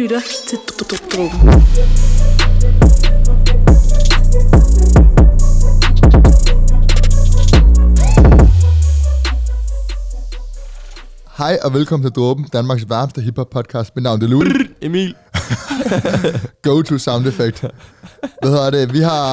lytter til Dråben. Hej og velkommen til Dråben, Danmarks varmeste hiphop podcast. Mit navn er Louis. Emil. Go to sound effect. Hvad hedder det? Vi har...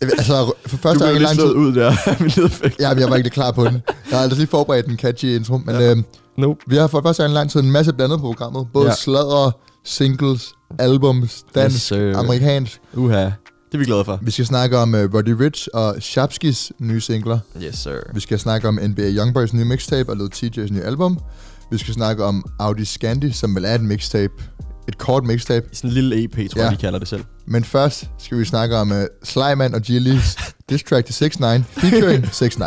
Altså, for første gang i lang tid... ud der med lydeffekt. Ja, men jeg var ikke klar på den. Jeg har altså lige forberedt en catchy intro, men Ja. øhm, Nope. vi har for første gang lang tid en masse blandet på programmet. Både Ja. sladder, singles, albums, dansk, Yes, amerikansk. Uha. Det er vi glade for. Vi skal snakke om uh, Roddy Rich og Shapskis nye singler. Yes, sir. Vi skal snakke om NBA Youngboys nye mixtape og Lil TJ's nye album. Vi skal snakke om Audi Scandi, som vel er et mixtape. Et kort mixtape. Sådan en lille EP, tror Ja. jeg, de kalder det selv. Men først skal vi snakke om uh, Slyman og track til 6 9 featuring 6 9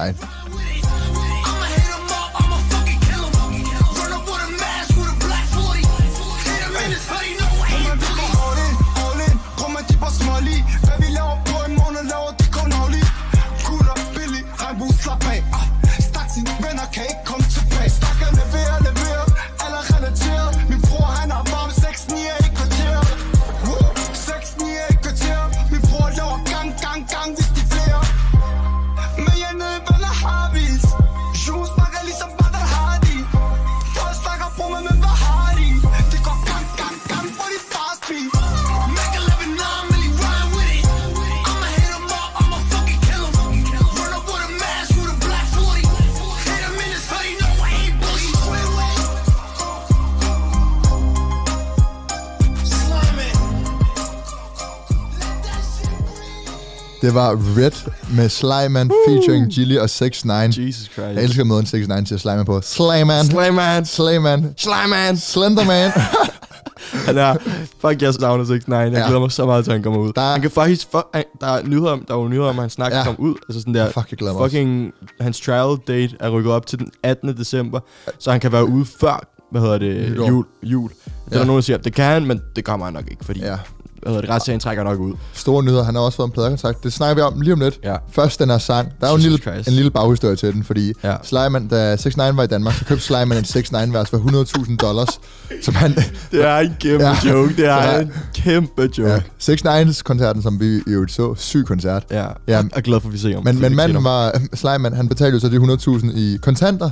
Det var Red med Slyman featuring Gilly og 6 9 Jesus Christ. Jeg elsker måden 6 9 til Slyman på. Slayman. Slayman. Slayman. Slayman. Slenderman. Han er, fuck jeg savner 6 9 Jeg Ja. glæder mig så meget til, at han kommer ud. Der er- han kan faktisk, fuck, han- der er nyheder om, der er nyheder om, at han snart Ja. komme ud. Altså sådan der, Fuck, jeg glæder mig fucking, hans trial date er rykket op til den 18. december, så han kan være ude før, hvad hedder det, Nytår. jul. jul. Det er Ja. der nogen, der siger, det kan han, men det kommer han nok ikke, fordi, Ja, hvad det, retssagen trækker nok ud. store nyheder. Han har også fået en pladekontrakt. Det snakker vi om lige om lidt. Ja. Først den her sang. Der er jo en lille, Christ. en lille baghistorie til den, fordi Ja. Slyman, da 6 9 var i Danmark, så købte Slyman en 6 9 vers for 100.000 dollars, som han... Det er en kæmpe Ja. joke, det er Ja. en kæmpe joke. Ja, 6 9's koncerten, som vi jo så, syg koncert. Ja, Ja. jeg er glad for, at vi ser om. Men, men manden var, Slyman, han betalte jo så de 100.000 i kontanter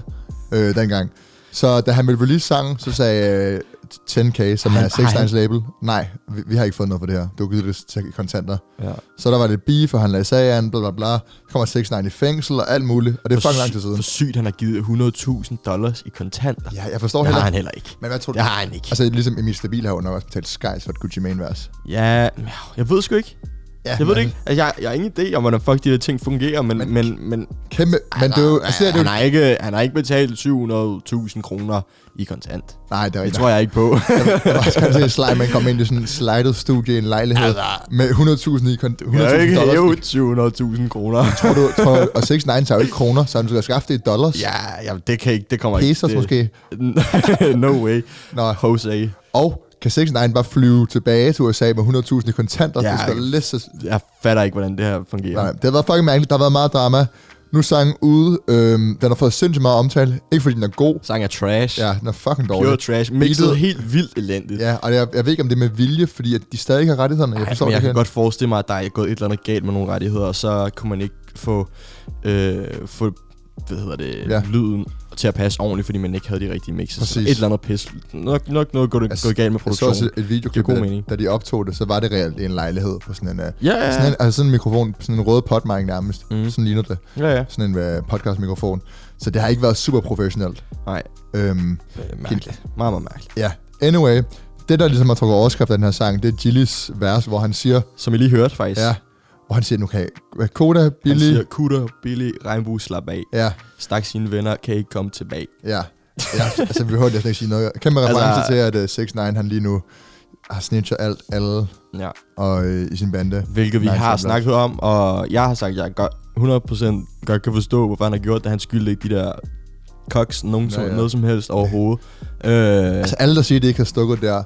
øh, dengang. Så da han ville release sangen, så sagde øh, 10K, som Han- er 6 han- 9's label, nej, vi, vi har ikke fået noget for det her. Du har givet det til kontanter. Ja. Så der var lidt beef, og han lagde sag an, bla bla bla. Kommer 6 9 i fængsel og alt muligt. Og det er For fucking lang tid siden. For sygt, han har givet 100.000 dollars i kontanter. Ja, jeg forstår Det heller har ikke. han heller ikke. Men hvad tror du? Det har han ikke. Altså, ligesom Emil Stabil har jo nok også betalt Skies for et Gucci Mane vers. Ja, jeg ved sgu ikke. Ja, Jeg ved det ikke. Altså, jeg, jeg har ingen idé om, hvordan fuck de her ting fungerer, men... Men- Men, men, Kæmpe, men det er jo, altså, det er, det han, har ikke, han har ikke betalt 700.000 kroner i kontant. nej, det er Det ikke. tror jeg ikke på. Jeg var også se Sly, man kom ind i sådan en slidet studie i en lejlighed Altså, med 100.000 i kon- 100.000 jeg har ikke dollars. hævet 700.000 kroner. Tror du, tror, og 6 9 tager jo ikke kroner, så han skulle have skaffet det i dollars. ja, ja, det kan ikke, det kommer Pesos ikke. måske. Det, no way. Nå, Jose. og kan 6 9 bare flyve tilbage til USA med 100.000 i kontanter? Ja, det skal lidt så... Jeg fatter ikke, hvordan det her fungerer. Nej, det har været fucking mærkeligt. Der har været meget drama. Nu er sangen ude. Øhm, den har fået sindssygt meget omtale. Ikke fordi den er god. Sang er trash. Ja, den er fucking Pure dårlig. trash. Mixet helt vildt elendigt. Ja, og jeg, jeg ved ikke, om det er med vilje, fordi at de stadig ikke har rettighederne. Jeg Ej, forstår men jeg det kan godt forestille mig, at der er gået et eller andet galt med nogle rettigheder, og så kunne man ikke få, øh, få hvad hedder det, ja. lyden til at passe ordentligt, fordi man ikke havde de rigtige mixes. Præcis. Et eller andet pis. Nok, nok noget gået, Altså, gået galt med Jeg så produktionen. også et videoklip, giver god mening. da de optog det, så var det reelt en lejlighed på sådan en, uh, Ja, ja, sådan en, altså sådan en mikrofon, sådan en rød potmic nærmest. Mm. Sådan ligner det. ja, ja. Sådan en uh, podcast-mikrofon. Så det har ikke været super professionelt. Nej, Øhm, øh, mærkeligt. Meget, meget mærkeligt. ja, anyway. Det, der ligesom har trukket overskrift af den her sang, det er Gillis vers, hvor han siger, Som I lige hørte, faktisk. ja, hvor han siger, nu kan jeg, Koda, Han Billy, siger, kutter, billig, regnbue, slap af. ja, Stak sine venner, kan ikke komme tilbage. ja. Ja, altså vi hørte ikke sige noget. Kæmpe reference Altså- til, at uh, 6 9 han lige nu har snitchet alt, alle Ja. og, øh, i sin bande. Hvilket vi Nej, har snakket om, og jeg har sagt, at jeg godt, 100% godt kan forstå, hvorfor han har gjort det. Han skylder ikke de der koks nogen, ja. ja. noget som helst overhovedet. Øh, Altså alle, der siger, at det ikke har stukket der,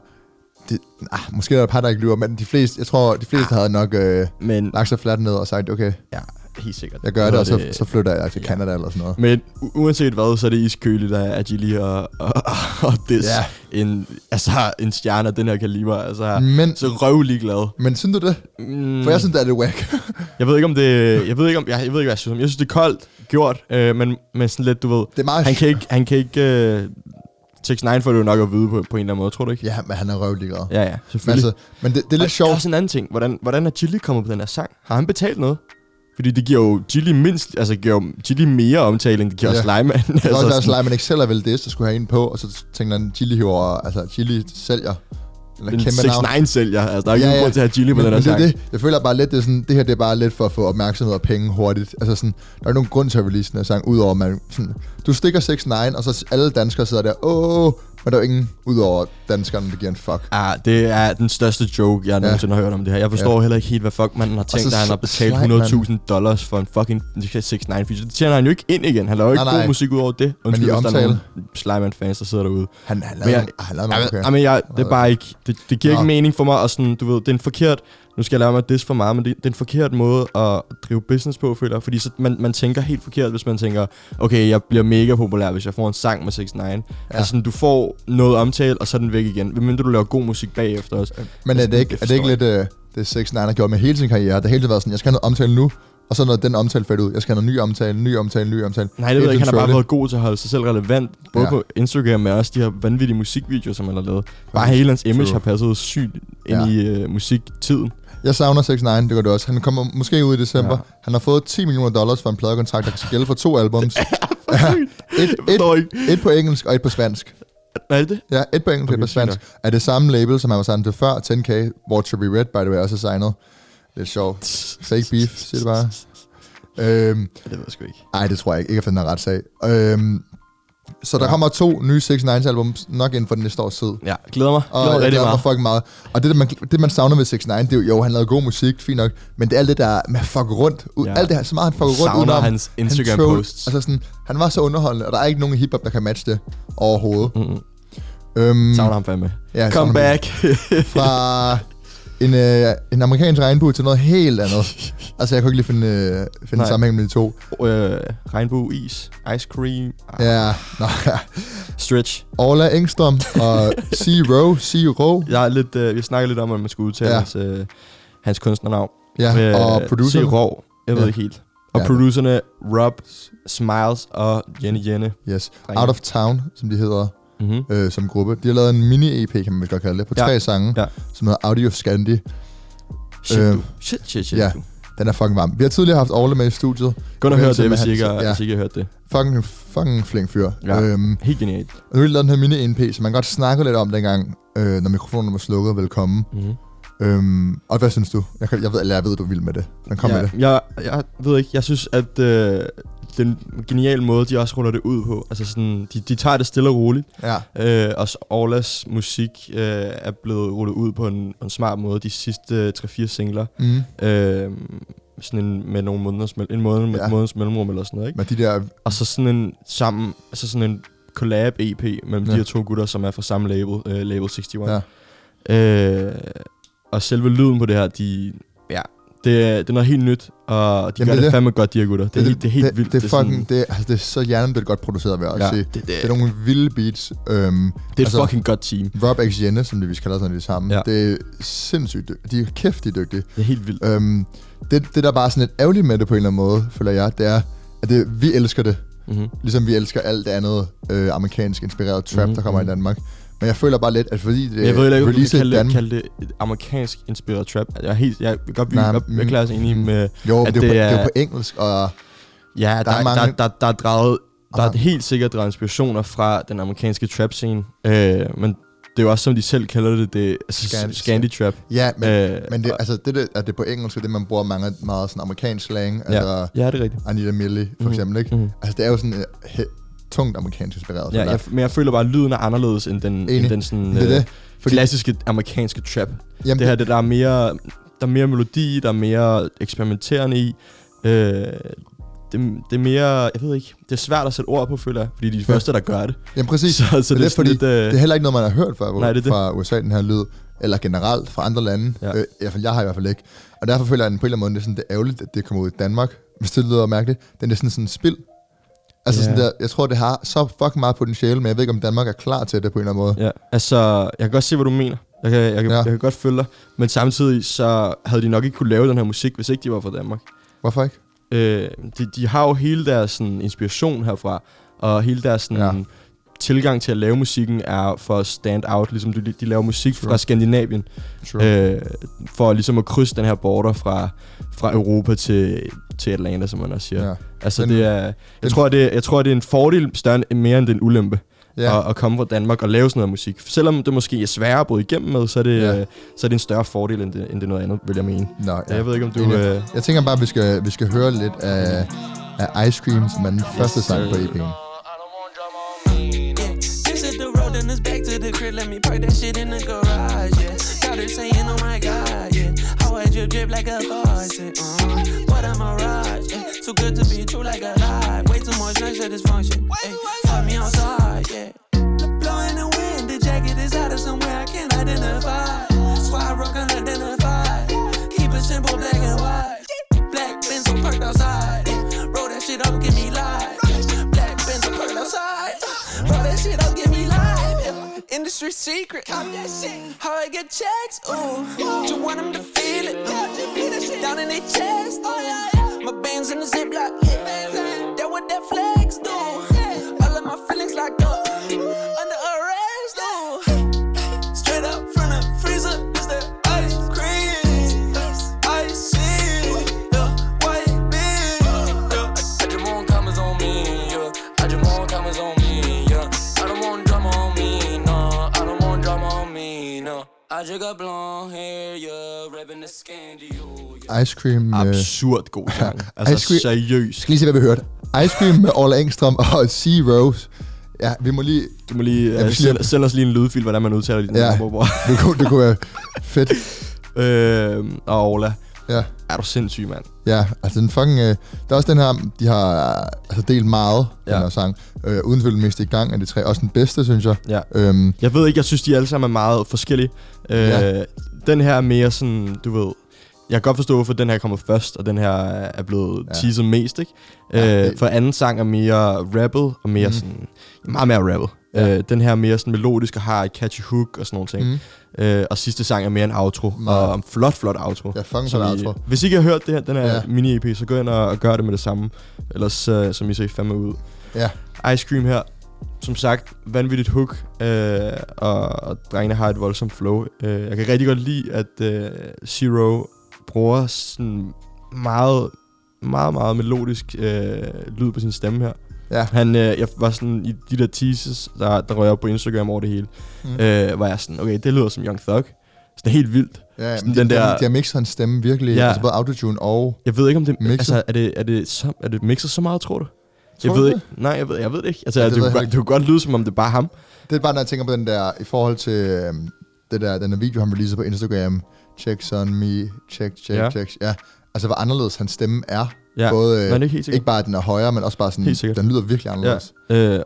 det, ah, måske er der et par, der ikke lyver, men de fleste, jeg tror, de fleste havde nok øh, men lagt sig fladt ned og sagt, okay, ja, helt sikkert. Jeg gør det, og så, hedder så flytter jeg til Ja. Canada eller sådan noget. Men uanset hvad, så er det iskøligt af Agili og, og, og Dis. Ja. En, altså, en stjerne af den her kaliber. Altså, Men, så røvlig glad. men synes du det? Mm, For jeg synes, det er det whack. jeg ved ikke om det... Jeg ved ikke, om, jeg, jeg ved ikke, hvad jeg synes om. Jeg synes, det er koldt gjort, øh, men, men sådan lidt, du ved... Det er meget... Han kan ikke... Han kan ikke øh, 6 9 får det jo nok at vide på, på en eller anden måde, tror du ikke? Ja, men han er røvlig glad. Ja, ja, Men, selvfølgelig. altså, men det, det er lidt Og Der er sjovt. også en anden ting. Hvordan, hvordan er Chili kommet på den her sang? Har han betalt noget? Fordi det giver jo Chili mindst, altså giver Chili mere omtale, end det giver Ja. Slimeman. Det er også altså, deres leg, man ikke selv er vel det, så skulle have en på, og så tænker han, Chili hiver, altså Chili sælger. Eller en kæmpe 6 navn. 9 sælger. Altså, der er ikke Ja, ja, ja. grund til at have Chili på Men, den her er sang. det, jeg føler bare lidt, det er sådan, det her det er bare lidt for at få opmærksomhed og penge hurtigt. Altså sådan, der er ikke nogen grund til at release den her sang, udover man sådan, du stikker 6 9 og så alle danskere sidder der, åh, men der er jo ingen, udover danskerne, der giver en fuck. Ah, det er den største joke, jeg nogensinde har hørt om det her. Jeg forstår Ja. ja. heller ikke helt, hvad fuck man har tænkt, at han har betalt mand. 100.000 dollars for en fucking 6 9 feature. Det tjener han jo ikke ind igen. Han laver jo ikke Nej, nej. god musik ud over det. Undskyld, der er omtale. nogle Slimeman-fans, der sidder derude. Han, han Men lavede, jeg- han lavede Ja, men, okay. okay. jeg, det er bare ikke, det, det giver Nå. ikke mening for mig, og sådan, du ved, det er en forkert, nu skal jeg lade mig at diss for meget, men det, det er en forkert måde at drive business på, føler fordi så, man, man tænker helt forkert, hvis man tænker, okay, jeg bliver mega populær, hvis jeg får en sang med 6 9 ja. Altså sådan, du får noget omtale, og så er den væk igen, medmindre du laver god musik bagefter også. Men er Altså, det ikke, det er det ikke lidt øh, det 6 9 har gjort med hele sin karriere? Det har hele tiden været sådan, jeg skal have noget omtale nu, og så når den omtale falder ud, jeg skal have noget ny omtale, ny omtale, ny omtale. Nej, det ved jeg ikke. Han har bare været god til at holde sig selv relevant. Både Ja. på Instagram, men også de her vanvittige musikvideoer, som han har lavet. Bare hele hans image True. har passet sygt ind Ja. i uh, musiktiden. Jeg savner 6 9 det gør du også. Han kommer måske ud i december. Ja. Han har fået 10 millioner dollars for en pladekontrakt, der kan gælde for to albums. ja. et, et, et på engelsk og et på spansk. Er det det? Ja, et på engelsk og et Okay, på spansk. Er det samme label, som han var signet til før, 10K, hvor To Be Red, by the way, også er signet. Lidt sjovt. Fake beef, siger det bare. Øhm, det ved jeg sgu ikke. ej, det tror jeg ikke. Ikke efter den her retssag. Øhm, så der kommer to nye 6 9 albums, nok inden for den næste års tid. Ja, glæder mig. Og Glæder mig rigtig meget. fucking meget. Og det, man, det, man savner ved 6 9 det er jo, jo, han lavede god musik, fint nok, men det er alt det der med at fuck rundt. Ja. Alt det her, så meget han fucker rundt Savner udenom. hans Han Instagram-posts. Altså sådan, han var så underholdende, og der er ikke nogen hiphop, der kan matche det overhovedet. Mm-mm. Øhm, Savner ham fandme. ja, Come back. Fra en, øh, en amerikansk regnbue til noget helt andet. altså, jeg kunne ikke lige finde, øh, finde Nej. sammenhæng med de to. øh, regnbue, is, ice cream, ah, Ja, nå, ja. stretch. Orla Engstrøm og Zero, Zero. Jeg er lidt, øh, vi snakker lidt om, at man skulle udtale Ja. hans, øh, hans kunstnernavn. Ja, og producer. Rå. Jeg ved Ja. ikke helt. Og Ja. producerne Rob, Smiles og Jenny Jenne. Yes. Out of Town, som de hedder. Mm-hmm. øh, som gruppe. De har lavet en mini-EP, kan man godt kalde det, på Ja. tre sange, Ja. som hedder Audio Scandi. Shit, Øh. Shit, shit, shit, ja. Den er fucking varm. Vi har tidligere haft Orle med i studiet. Gå og hør det, hvis I ikke, har- ja. ikke har hørt det. Fucking, fucking flink fyr. Ja. Øhm, Helt genialt. og nu har de lavet den her mini-EP, som man godt snakke lidt om dengang, øh, når mikrofonen var slukket, velkommen. Mm-hmm. Øhm, og hvad synes du? Jeg, kan, jeg, ved, eller jeg ved, du er vild med det. Men kom ja, med det. Jeg, jeg ved ikke, jeg synes, at øh, den geniale måde, de også ruller det ud på. Altså sådan, de, de tager det stille og roligt. Ja. Øh, og Orlas musik øh, er blevet rullet ud på en, en smart måde de sidste øh, 3-4 singler. Mm. Øh, sådan en, med nogle måneders, en måned med Ja. måneds mellemrum eller sådan noget, ikke? Men de der... Og så sådan en sammen, altså sådan en collab EP mellem Ja. de her to gutter, som er fra samme label, øh, Label 61. Ja. Øh, og selve lyden på det her, de, det, er- det er noget helt nyt, og de Jamen, gør det er det, det. fandme godt, de her gutter. Det, er, helt, det er helt det, vildt. Det, det, er fucking, sådan, det, altså, det er så hjernedødt godt produceret, vil jeg også ja, sige. det, det, Det er nogle vilde beats. Øhm, det er et altså- fucking godt team. Rob X Jenne, som det vi kalder sådan de samme. Ja. Det er sindssygt. dy- De er kæft, de er dygtige. Det er helt vildt. Øhm, det, det, der er bare sådan lidt ærgerligt med det på en eller anden måde, føler jeg, det er, at det, vi elsker det. Mm-hmm. Ligesom vi elsker alt det andet øh, amerikansk inspireret trap, Mhm, der kommer mhm. i Danmark. Men jeg føler bare lidt, at fordi det jeg ved ikke, kan release kalde det, Danmark... kalde det et amerikansk inspireret trap. Jeg er helt, jeg er godt, vi Nej, godt, jeg mm, klart enig med, Jo, at det, er det det er jo er- på engelsk, og ja, der, Der der, er der, mange- der, der, er draget, der er helt sikkert draget inspirationer fra den amerikanske trap scene. Øh, men det er jo også, som de selv kalder det, det altså, Scandi- Scandi trap. ja, men, Øh, men det, altså, det, det, at det på engelsk, det man bruger mange, meget sådan amerikansk slang, Ja. altså Ja, det er rigtigt. Anita Millie for Mhm, eksempel, ikke? mhm. Altså, det er jo sådan he- tungt amerikansk inspireret. Ja, jeg, men jeg føler bare, at lyden er anderledes end den, Enig. end den sådan, det øh, det. Fordi, klassiske amerikanske trap. jamen, Det her, det, der er mere, der er mere melodi, der er mere eksperimenterende i. Øh, det, det er mere, jeg ved ikke, det er svært at sætte ord på, føler jeg, fordi de er de Ja. første, der gør det. jamen præcis. Så, så det, det, er det, fordi lidt, øh, det er heller ikke noget, man har hørt fra, Nej, det det. fra USA, den her lyd. Eller generelt fra andre lande. Ja. Øh, fald, jeg har i hvert fald ikke. Og derfor føler jeg, at på en eller anden måde, det er, sådan, det er ærgerligt, at det kommer ud i Danmark. hvis det lyder mærkeligt, den er sådan sådan en spil. Altså Ja. sådan der, jeg tror, det har så fucking meget potentiale, men jeg ved ikke, om Danmark er klar til det på en eller anden måde. Ja, altså, jeg kan godt se, hvad du mener. Jeg kan, jeg kan, ja. jeg kan godt følge dig. Men samtidig, så havde de nok ikke kunne lave den her musik, hvis ikke de var fra Danmark. Hvorfor ikke? Øh, de, de har jo hele deres sådan, inspiration herfra, og hele deres sådan, Ja. Tilgang til at lave musikken er for at stand out. Ligesom de, de laver musik True. fra Skandinavien, True. øh, for ligesom at krydse den her border fra, fra Europa til, til Atlanta, som man også siger. ja. Altså, Den- det er, jeg, den- tror, det, jeg tror, det er en fordel større end, mere end det er en ulempe Ja. at, at komme fra Danmark og lave sådan noget musik. Selvom det måske er sværere at bryde igennem med, så er det, Ja. ja. så er det en større fordel, end det, end det noget andet, vil jeg mene. Nå, Ja. Jeg ved ikke, om du... Øh, Jeg tænker bare, at vi skal, vi skal høre lidt af, af Ice Cream, som er den første sang på EP'en. Me park that shit in the garage. Yeah, got her saying, Oh my god, yeah. How I drip drip like a faucet. Uh, what a mirage. Yeah. Too good to be true like a lie. Way too much nice satisfaction. Hey, fuck me outside. Yeah. Blowing the wind, the jacket is out of somewhere I can't identify. Swire rock unidentified. Keep it simple, black and white. Black Benz so parked outside. Yeah. Roll that shit up, give me life. Industry secret. I'm. How I get checks. Ooh. You want them to feel it. Down in their chest. Ooh. My bands in the ziplock. Yeah. That what that flex do. All of my feelings locked up. Ice Cream... Øh, absurd god sang. Ice Altså, Cream- seriøst. skal lige se, hvad vi hørte. Ice Cream med Orla Engstrøm og C. Rose. Ja, vi må lige... Du må lige Ja, ja, uh, send, send os lige en lydfil, hvordan man udtaler dit Ja. ja. Det kunne, det kunne være fedt. øh, og Ola, Ja. er du sindssyg, mand. Ja, altså den fucking... Øh, der er også den her, de har øh, altså delt meget, ja. den her sang. Øh, uden selvfølgelig mest i gang af de tre. Også den bedste, synes jeg. Ja. Øhm, Jeg ved ikke, jeg synes, de alle sammen er meget forskellige. Øh, Ja. Den her er mere sådan, du ved... Jeg kan godt forstå, hvorfor den her kommer først, og den her er blevet Ja. teaset mest, ikke? Ja, det- øh, for anden sang er mere rappel, og mere mm. sådan... Meget mere rappel. Ja. Øh, den her er mere sådan melodisk og har et catchy hook og sådan nogle ting. mm, Mm. Øh, og sidste sang er mere en outro, Meget. og en flot, flot outro. ja, fucking I, outro. Hvis I ikke har hørt det her, den her Ja. mini-EP, så gå ind og, og gør det med det samme. Ellers, uh, som I ser fandme ud. Ja. Ice Cream her, som sagt, vanvittigt hook, øh, og, og drengene har et voldsomt flow. Øh, jeg kan rigtig godt lide, at øh, Zero bruger sådan meget, meget, meget melodisk øh, lyd på sin stemme her. Ja. Han, øh, jeg var sådan, i de der teases, der, der røg op på Instagram over det hele, Mm. øh, var jeg sådan, okay, det lyder som Young Thug. Sådan helt vildt. Ja, sådan de, den de, der- de har mixet hans stemme virkelig. Ja. Altså både autotune og... Jeg ved ikke, om det Mixet? altså, er det, er det, så, er det mixet så meget, tror du? Tror jeg du ved det? ikke. Nej, jeg ved, jeg ved det ikke. Altså, Ja, ja, det det, ved det, kunne godt lyde, som om det er bare ham. Det er bare, når jeg tænker på den der, i forhold til øhm, det der, den der video, han releaser på Instagram. Checks on me, check, check, Ja. checks. Ja, altså hvor anderledes hans stemme er. Ja, Både, øh, det er ikke helt sikkert. ikke bare, at den er højere, men også bare sådan, Helt sikkert. den lyder virkelig anderledes. Øh,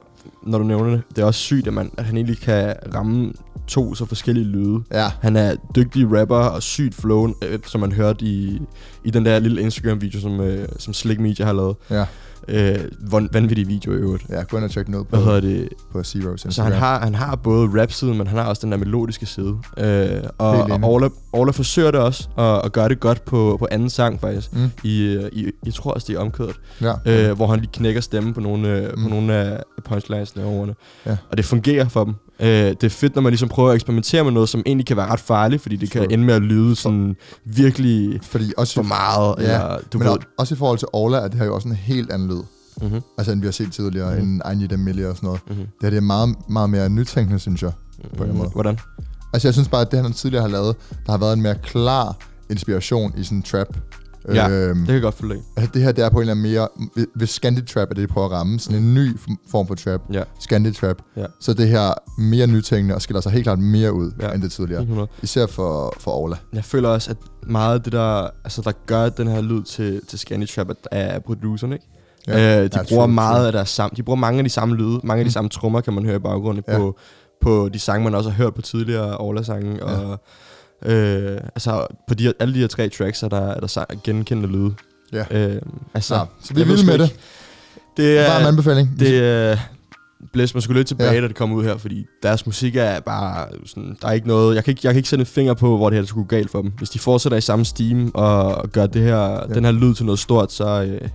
når du nævner det, det er også sygt, at, man, at han egentlig kan ramme to så forskellige lyde. Ja, Han er dygtig rapper og sygt flow, øh, som man hørte i, i den der lille Instagram-video, som, øh, som Slick Media har lavet. ja, Øh, van- vanvittig video i øvrigt. ja. Gå ind og tjek ud på, Hvad hedder det? på Instagram. Så han har, han har både rap-siden, men han har også den der melodiske side. Øh, og og Orla, Orla forsøger det også, at, at gøre det godt på, på anden sang faktisk. Mm, I, øh, i, jeg tror også, det er omkødet. ja. øh, hvor han lige knækker stemmen på nogle, øh, Mm. på nogle af punchlinesene og ordene. Ja. Og det fungerer for dem. Øh, det er fedt, når man ligesom prøver at eksperimentere med noget, som egentlig kan være ret farligt, fordi det kan ende med at lyde sådan virkelig Fordi også, for meget. Ja, eller, du men ved, også i forhold til Orla, er det her jo også en helt anden lyd. mm-hmm, Altså, end vi har set tidligere, Mhm. mm. end I Need a Million og sådan noget. mm-hmm, Det her det er meget, meget mere nytænkende, synes jeg. en eller anden måde. Hvordan? Altså, jeg synes bare, at det, han tidligere har lavet, der har været en mere klar inspiration i sådan trap. Ja, øhm, Det kan jeg godt følge altså, det her, det er på en eller anden mere... Hvis Scandi Trap er det, de prøver at ramme, sådan en ny form for trap, Ja, Scandi Trap, Ja. så det her mere nytænkende og skiller sig helt klart mere ud, Ja. end det tidligere. 100. Især for, for Orla. Jeg føler også, at meget af det, der, altså, der gør den her lyd til, til Scanny Trap, er- er producerne, ikke? Ja. Øh, de Ja, ja, true, bruger meget true. af deres samme, de bruger mange af de samme lyde, mange af de Mm. samme trommer, kan man høre i baggrunden Ja. på, på de sange, man også har hørt på tidligere Orla-sange, og øh, altså på de, alle de her tre tracks er der, er der genkendende lyde. Ja. Øh, altså, Nå, så vi er vilde med ikke. Det Bare en er, anbefaling. det er blæst mig sgu lidt tilbage, Ja. ja. da det kom ud her, fordi deres musik er bare sådan, der er ikke noget, jeg kan ikke, jeg kan ikke sætte en finger på, hvor det her skulle gå galt for dem. Hvis de fortsætter i samme steam og gør det her, ja. den her lyd til noget stort, så, øh,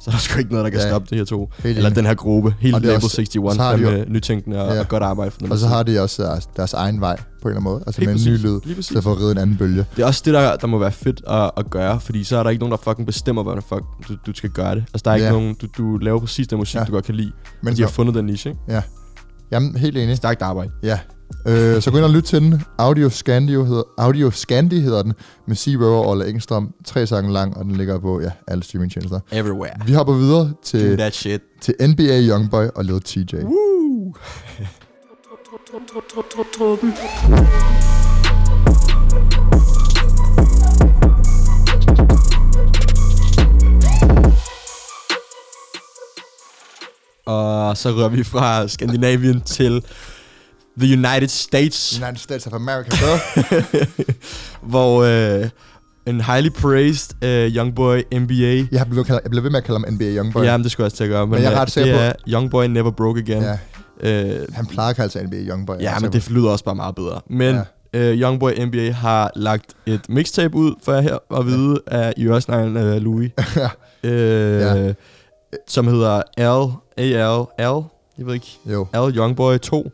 så er der sgu ikke noget, der kan Ja. stoppe det her to. Helt Eller den her gruppe. Er Label også- 61, så har de med nytænkende og, Ja. og godt arbejde for dem. Og så har de også deres, deres egen vej, på en eller anden måde. Altså Helt med en ny præcis. lyd, præcis. så for at ride en anden bølge. Det er også det, der, der må være fedt at, at gøre, fordi så er der ikke nogen, der fucking bestemmer, hvordan fuck du, du skal gøre det. Altså, der er Ja. ikke nogen, du, du laver præcis den musik, Ja. du godt kan lide. Men de har fundet den niche, ikke? ja. Jamen, helt enig. Stærkt arbejde. Ja. Øh, så gå ind og lyt til den. Audio Scandio hedder, Audio Scandi hedder den, med Sea Rover og Ola Engstrøm. Tre sange lang, og den ligger på ja, alle streamingtjenester. Everywhere. Vi hopper videre Do til, that shit. til NBA Youngboy og Lil TJ. Woo! Og så rører vi fra Skandinavien til The United States, United States of America, bro. hvor øh, en highly praised øh, youngboy NBA... jeg, kaldt- jeg bliver ved med at kalde ham NBA Youngboy. Ja, men det skulle jeg også til at gøre. Men, Men jeg er øh, ret sikker er Youngboy Never Broke Again. ja. Øh, Han plejer at kalde sig NBA Youngboy. Ja, altså. men det lyder også bare meget bedre. Men Ja. ja. uh, Youngboy NBA har lagt et mixtape ud, for jeg her at vide, af i Ørsneglen uh, Louis. Ja. uh, Ja. ja. Som hedder L, A-L, L, jeg ved ikke, Jo, L Youngboy 2.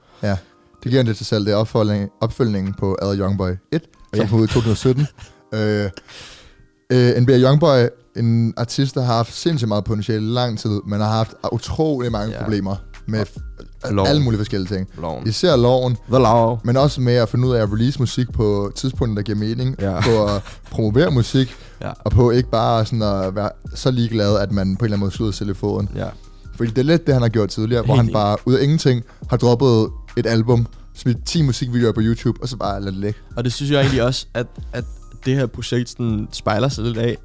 det giver han det til selv. Det er opfølgning, opfølgningen på Ad Youngboy 1, som Ja. kom ud i 2017. øh, øh, NBA Youngboy, en artist, der har haft sindssygt meget potentiale i lang tid, men har haft utrolig mange ja. Problemer med Loven. alle mulige forskellige ting. Loven. Især loven, The Law. men også med at finde ud af at release musik på tidspunkter, der giver mening, Ja. på at promovere musik, Ja. og på ikke bare sådan at være så ligeglad, at man på en eller anden måde slutter selv i foden. Ja. Fordi det er lidt det, han har gjort tidligere, hvor han bare ud af ingenting har droppet et album, smidt 10 musikvideoer på YouTube, og så bare ladet det ligge. Og det synes jeg egentlig også, at, at det her projekt sådan spejler sig lidt af.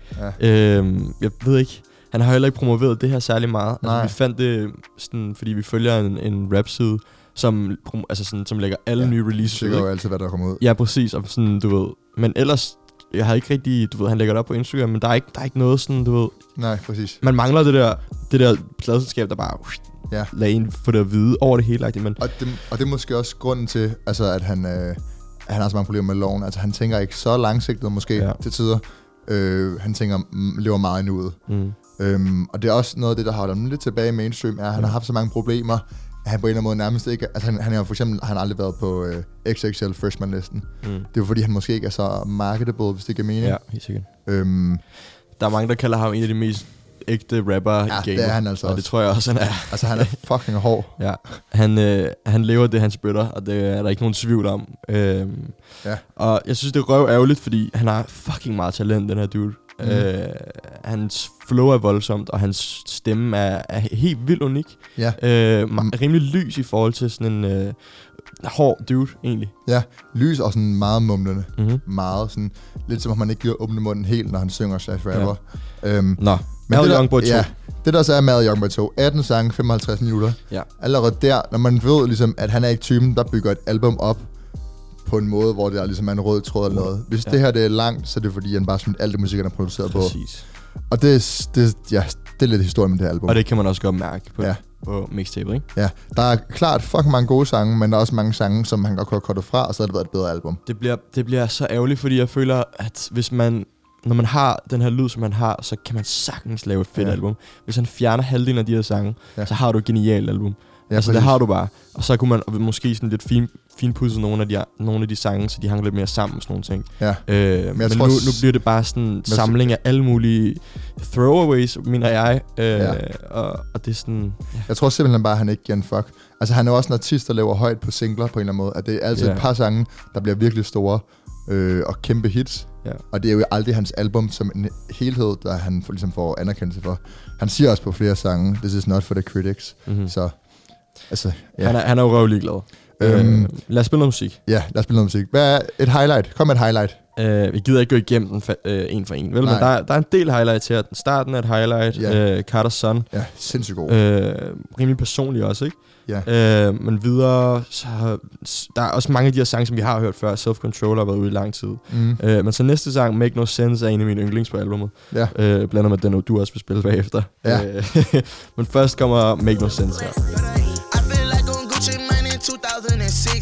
Ja. Øhm, jeg ved ikke, han har heller ikke promoveret det her særlig meget. Nej. Altså, vi fandt det, sådan, fordi vi følger en, en rap-side, som, altså sådan, som lægger alle Ja, nye Det releases ud. sikker jo altid, hvad der kommer ud. Ja, præcis. Og sådan, du ved. Men ellers, jeg har ikke rigtig, du ved, han lægger det op på Instagram, men der er ikke, der er ikke noget sådan, du ved. Nej, præcis. Man mangler det der, det der pladselskab, der bare Ja. lader en få det at vide over det hele. Men Og det, og det er måske også grunden til, altså, at han, øh, at han har så mange problemer med loven. Altså, han tænker ikke så langsigtet måske ja. Til tider. Øh, han tænker, mm, lever meget i nuet. mm, Øhm, og det er også noget af det, der holder ham lidt tilbage i mainstream, er, at han Ja. har haft så mange problemer, at han på en eller anden måde nærmest ikke... Altså, han, han har for eksempel han har aldrig været på øh, XXL Freshman-listen. mm. Det er jo fordi, han måske ikke er så marketable, hvis det giver mening. Ja, helt sikkert. Øhm, Der er mange, der kalder ham en af de mest ægte rapper Ja, i gamet. det er han altså Og også. det tror jeg også, han er. altså, han er fucking hård. Ja, han, øh, han lever det, han spytter, og det er der ikke nogen tvivl om. Øhm, Ja. Og jeg synes, det er røv ærgerligt, fordi han har fucking meget talent, den her dude. Mm. Øh, hans flow er voldsomt, og hans stemme er, er helt vildt unik. Ja. Øh, rimelig lys i forhold til sådan en øh, hård dude, egentlig. Ja, lys og sådan meget mumlende. Mm-hmm. Meget sådan, lidt som om han ikke giver åbne munden helt, når han synger slash rapper. Ja. Øhm, Nå, Men Mad Youngboy 2. Ja, det der så er Mad Youngboy 2, 18 sange, 55 minutter. Ja. Allerede der, når man ved ligesom, at han er ikke typen, der bygger et album op på en måde, hvor der ligesom er en rød tråd eller noget. Hvis Ja. det her det er langt, så er det fordi, han bare smidt alt det musik, han har produceret på. Præcis. Og det, er- det, ja, det er lidt historien med det her album. Og det kan man også godt mærke på, Ja. på mixtape, ikke? Ja, der er klart fucking mange gode sange, men der er også mange sange, som han godt kunne have kottet fra, og så har det været et bedre album. Det bliver, det bliver så ærgerligt, fordi jeg føler, at hvis man, når man har den her lyd, som man har, så kan man sagtens lave et fedt Ja. album. Hvis han fjerner halvdelen af de her sange, ja. så har du et genialt album. Ja, altså, det har du bare. Og så kunne man måske sådan lidt fin, finpudse nogle af, de, nogle af de sange, så de hang lidt mere sammen og sådan nogle ting. Ja. Øh, men men tror nu, nu bliver det bare sådan en samling af alle mulige throwaways, mener jeg. Øh, Ja. og, og det er sådan... Ja. Jeg tror simpelthen bare, at han ikke giver en fuck. Altså, han er også en artist, der laver højt på singler på en eller anden måde. At det er altid Ja. et par sange, der bliver virkelig store øh, og kæmpe hits. Ja. Og det er jo aldrig hans album som en helhed, der han får, ligesom får anerkendelse for. Han siger også på flere sange, this is not for the critics. Mm-hmm. Så, altså, ja. Han, er, han er jo røvlig glad. Øhm. Øh, lad os spille noget musik. ja, lad os spille noget musik. Hvad er et highlight? Kom med et highlight. Øh, vi gider ikke gå igennem den fa- øh, en for en, vel? Nej. Men der, er- der er en del highlights her. Starten er et highlight. Ja. Øh, Carter's Son. Ja, sindssygt god. Øh, rimelig personlig også, ikke? Ja. Øh, men videre, så, der er også mange af de her sange, som vi har hørt før. Self-Control har været ude i lang tid. Mm. Øh, men så næste sang, Make No Sense, er en af mine yndlings på albumet. Ja. Øh, blandet med den, du også vil spille bagefter. Ja. Øh, men først kommer Make No Sense her.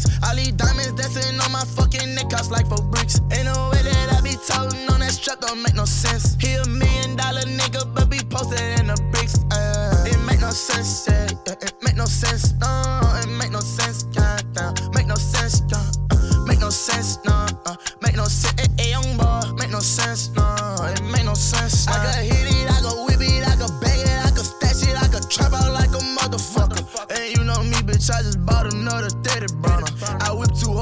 2006. All these diamonds dancing on my fucking neck, cost like four bricks. Ain't no way that I be toting on that strap, don't make no sense. He a million dollar nigga, but be posted in the bricks. Uh, it make no sense, yeah, yeah, it make no sense, no, it make no sense, yeah, yeah, make no sense, yeah, uh, make no sense, no, uh, make no sense, hey, hey, young boy, make no sense, no, it make no sense. I could hit it, I could whip it, I could bag it, I could stash it, I could trap out like a motherfucker. And you know me, bitch, I just bought another 30 burner. I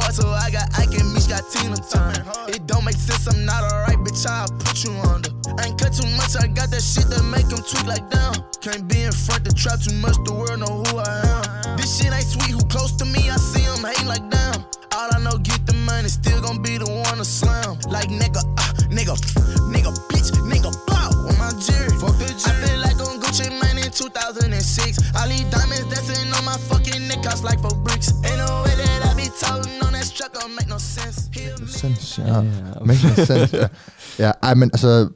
whip too hard, so I got Ike and Mish got Tina Turner. It don't make sense, I'm not alright, bitch, I'll put you under. I ain't cut too much, I got that shit that make them tweak like down. Can't be in front to trap too much, the world know who I am. This shit ain't sweet, who close to me, I see them hating like damn. All I know, get the money, still gon' be the one to slam. Like nigga, uh, nigga, nigga, bitch, nigga, blow on my jury. Fuck the jury. I feel like on Gucci Mane in 2006. I leave diamonds Sense, ja. Make no sense, ja. Ja, ej, men altså,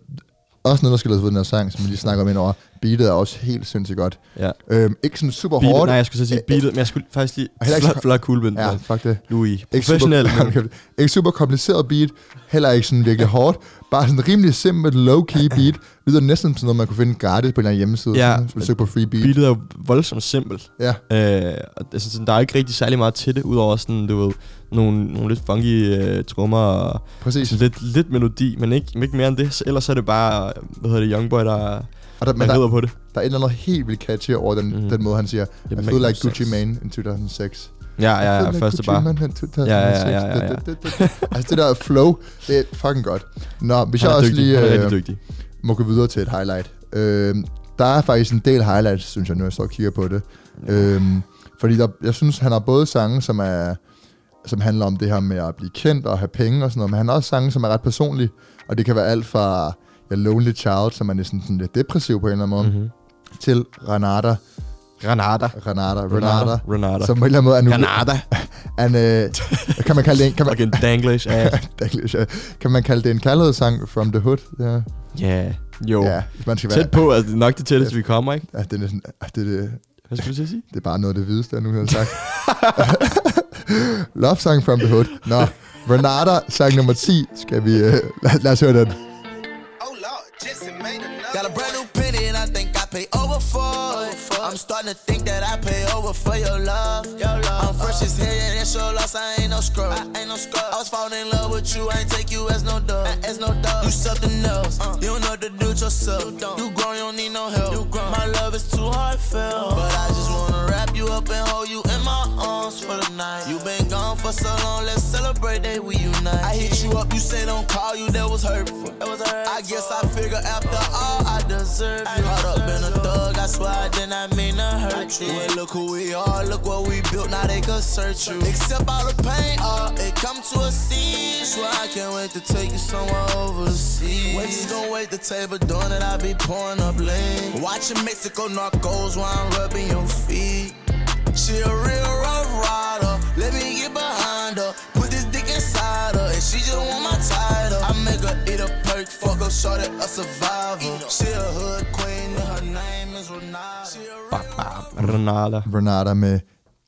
også noget, der skal lade ud den her sang, som vi lige snakker om ind over. Beatet er også helt sindssygt godt. Ja. Øhm, ikke sådan super Beatet, hårdt. nej, jeg skulle så sige beatet, men jeg skulle faktisk lige... Heller ikke så- Flot, flot coolbind. Ja, Ja. fuck det. Louis. Ikke Professionel. Super, ikke super kompliceret beat, heller ikke sådan virkelig hårdt. Bare sådan rimelig simpelt, low-key beat. Lyder næsten som noget, man kunne finde gratis på en eller anden hjemmeside. Ja. sådan, søger på free beat. Beatet er jo voldsomt simpelt. Ja, Øh, og er sådan, der er ikke rigtig særlig meget til det, udover sådan, du ved, nogle, nogle lidt funky øh, trommer og præcis. sådan lidt, lidt melodi, men ikke, ikke mere end det. Så Ellers er det bare, hvad hedder det, Youngboy, der, Og der, men der, på det. der er et eller andet helt vildt catchy over den, Mhm. den måde, han siger, I feel like Gucci sense." Mane in 2006. Ja, ja, ja, første 2006. Ja, ja, ja, ja, ja. Altså det der flow, det er fucking godt. Nå, hvis jeg også lige øh, må gå videre til et highlight. Øh, der er faktisk en del highlights, synes jeg, når jeg står og kigger på det. Øh, fordi der, jeg synes, han har både sange, som er som handler om det her med at blive kendt og have penge og sådan noget, men han har også sange, som er ret personlige, og det kan være alt fra ja, Lonely Child, som er næsten sådan lidt depressiv på en eller anden måde, mm-hmm. Til Renata. Renata, Renata, Renata. Renata. som på en eller anden måde er nu, Granada. han, øh, kan man kalde det en, kan man, Fucking danglish ass. English, ja. kan man kalde det en kærlighedssang from the hood? Ja, Ja, jo. ja man skal være, Tæt på, altså det er nok det tætteste, vi kommer, ikke? Ja, det er, næsten, det, det, Hvad skulle du sige? det er bare noget af det videste, jeg nu har sagt. Love Song from the Hood. Nå, Renata, sang nummer 10, skal vi... Uh, lad, lad os høre den. Got a brand new penny and I think I pay over for it. I'm starting to think that I pay over for your love. I'm fresh as hell and it's your loss. I ain't no scrub. I ain't no scrub. I was falling in love with you. I ain't take you as no dog. As no dog. You something else. Uh. You don't know what to do with yourself. You don't. you grown, you don't need no help. You grown. My love is too heartfelt. Uh. But I just wanna wrap you up and hold you in my arms for the night. You been gone for so long. Let's celebrate that we unite. I hit you up. You say don't call you. That was hurtful. That was hurtful. I guess I figure after all I deserve you. Caught up in a thug. I swear I mean to hurt you. Well, look who we are. Look what we built. Now they could search you. Except all the pain. Uh, it come to a scene. Swear I can't wait to take you somewhere overseas. Wait, you gon' wait the table doing it. I be pouring up lean. Watching Mexico Narcos while I'm rubbing your feet. She a real rough rider. Perk. Fuck her, short a survivor. She a hood queen. And her name is Renata. Renata. Renata med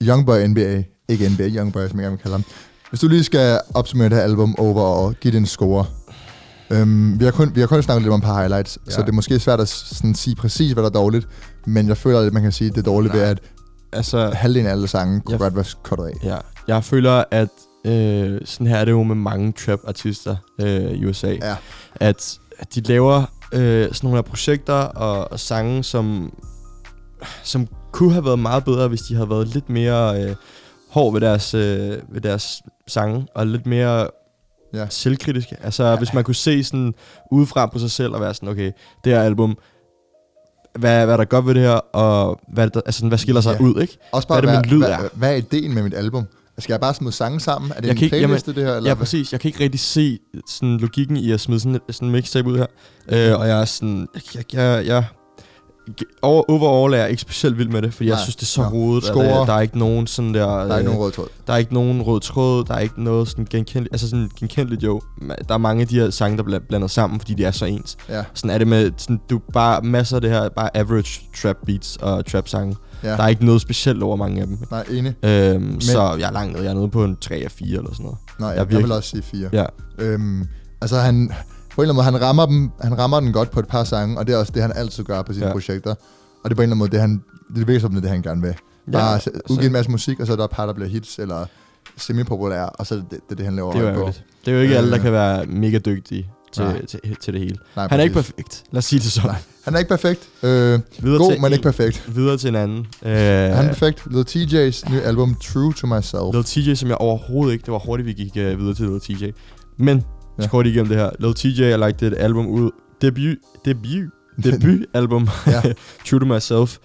Youngboy NBA. Ikke NBA, Youngboy, som jeg gerne vil kalde ham. Hvis du lige skal opsummere det her album over og give det en score. Øhm, vi, har kun, vi har kun snakket lidt om et par highlights, ja. så det er måske svært at sådan, sige præcis, hvad der er dårligt. Men jeg føler, at man kan sige, at det er dårligt ved, at Altså, halvdelen af alle sange kunne Jeg- godt være kottet af. ja. Jeg føler, at øh, sådan her er det jo med mange trap-artister øh, i USA. Ja. At, at de laver øh, sådan nogle her projekter og, og sange, som, som kunne have været meget bedre, hvis de havde været lidt mere øh, hård ved deres, øh, ved deres sange, og lidt mere Ja. selvkritiske. Altså, ja. hvis man kunne se sådan udefra på sig selv og være sådan, okay, det her album, hvad, hvad er der godt ved det her, og hvad, er der, altså, hvad skiller sig Ja. ud, ikke? Også bare, Hvad er det, hvad, min lyd hvad, er? hvad er ideen med mit album? Skal jeg bare smide sange sammen? Er det Jeg en kan ikke- playliste, det her? Eller? Ja, præcis. Jeg kan ikke rigtig se sådan, logikken i at smide sådan, sådan en mixtape ud her. Øh, og jeg er sådan... Jeg, jeg, jeg, over, overall er jeg ikke specielt vild med det, fordi Nej. jeg synes, det er så Nå. rodet. Score. Der, der er ikke nogen sådan der... Der er ikke øh, nogen rød tråd. Der er ikke nogen rød tråd, der er ikke noget sådan genkendeligt, altså sådan genkendeligt jo. Der er mange af de her sange, der bliver blandet sammen, fordi de er så ens. Ja, Sådan er det med, sådan, du bare masser af det her, bare average trap beats og trap sange. ja. Ja. Der er ikke noget specielt over mange af dem. Nej, enig. Øhm, Men, så jeg er langt nede, jeg er nede på en 3 af 4 eller sådan noget. Nej, jeg, er jeg vil virkelig- også sige fire. Ja, Øhm, altså han, på en eller anden måde, han rammer, dem, han rammer den godt på et par sange, og det er også det, han altid gør på sine ja. Projekter. Og det er på en eller anden måde, det, han, det virker som det, han gerne vil. Bare ja ja, udgive en masse musik, og så er der et par, der bliver hits, eller semi-populære, og så er det det, det, det han laver det er på. Det er jo ikke Øh, alle, der kan være mega dygtige til, nej. til, til det hele. Nej, Han er ikke præcis. perfekt. Lad os sige det sådan. Nej. Han er ikke perfekt. Øh, Videre god, til men en- ikke perfekt. Videre til en anden. Øh, Han er perfekt. Lil TJ's nye album, True to Myself. Lil TJ, som jeg overhovedet ikke... Det var hurtigt, vi gik uh, videre til Lil TJ. Men, Ja. kort igennem det her. Lil TJ har lagt et album ud. Debut... Debut? Debutalbum. Ja. True to Myself.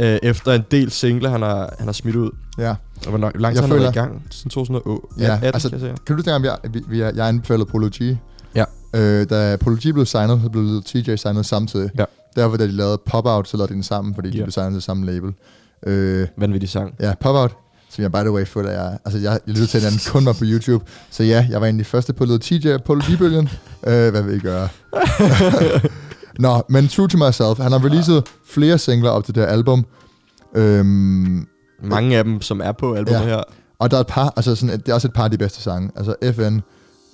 Uh, efter en del singler, han har, han har smidt ud. ja. Og hvor lang tid Jeg han været i føler- gang? Siden 2008. Ja, 18, altså- kan jeg sige. Kan du tænke, at jeg, vi, vi, jeg anbefalede Polo G? Ja. Øh, da Polo G blev signet, så blev Lil TJ signet samtidig. Ja. Derfor, da de lavede Pop Out, så lavede de den sammen, fordi de Ja. blev signet til samme label. Øh, Vanvittig sang. ja, Pop Out, som jeg by the way føler, jeg... Altså, jeg, jeg lyttede til den anden kun var på YouTube. Så ja, jeg var de første på Lil TJ og Polo G-bølgen. øh, hvad vil I gøre? Nå, men True to Myself. Han har releaset flere singler op til det her album. Øhm, Mange af dem, som er på albumet Ja. her. og der er et par, altså sådan, det er også et par af de bedste sange. Altså FN,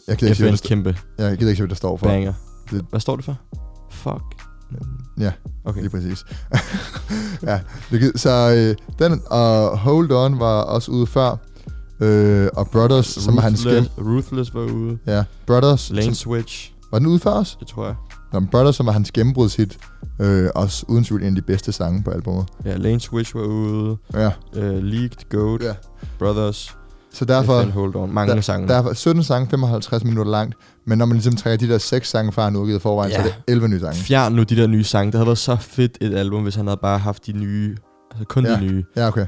jeg gider ikke sige, hvad der kæmpe jeg gider ikke sige, hvad der står for. banger. Det- Hvad står det for? Fuck. Ja, Okay. lige præcis. ja, så øh, den og Hold On var også ude før. Øh, og Brothers, som var hans gem. Ruthless, Ruthless var ude. Ja, Brothers. Lane Som, Switch, var den ude før os? det tror jeg. Nå, men Brothers, som var hans gennembrudshit. Øh, også uden tvivl en af de bedste sange på albumet. Ja, Lane Switch var ude. Ja, Uh, Leaked, Goat, ja. Brothers, Så derfor, FN, Hold On. Mange der, sange. derfor 17 sange, 55 minutter langt. Men når man ligesom trækker de der seks sange fra, han udgivet forvejen, så Ja. er det 11 nye sange. Fjern nu de der nye sange. Det havde været så fedt et album, hvis han havde bare haft de nye. Altså kun Ja. de nye. Ja, okay.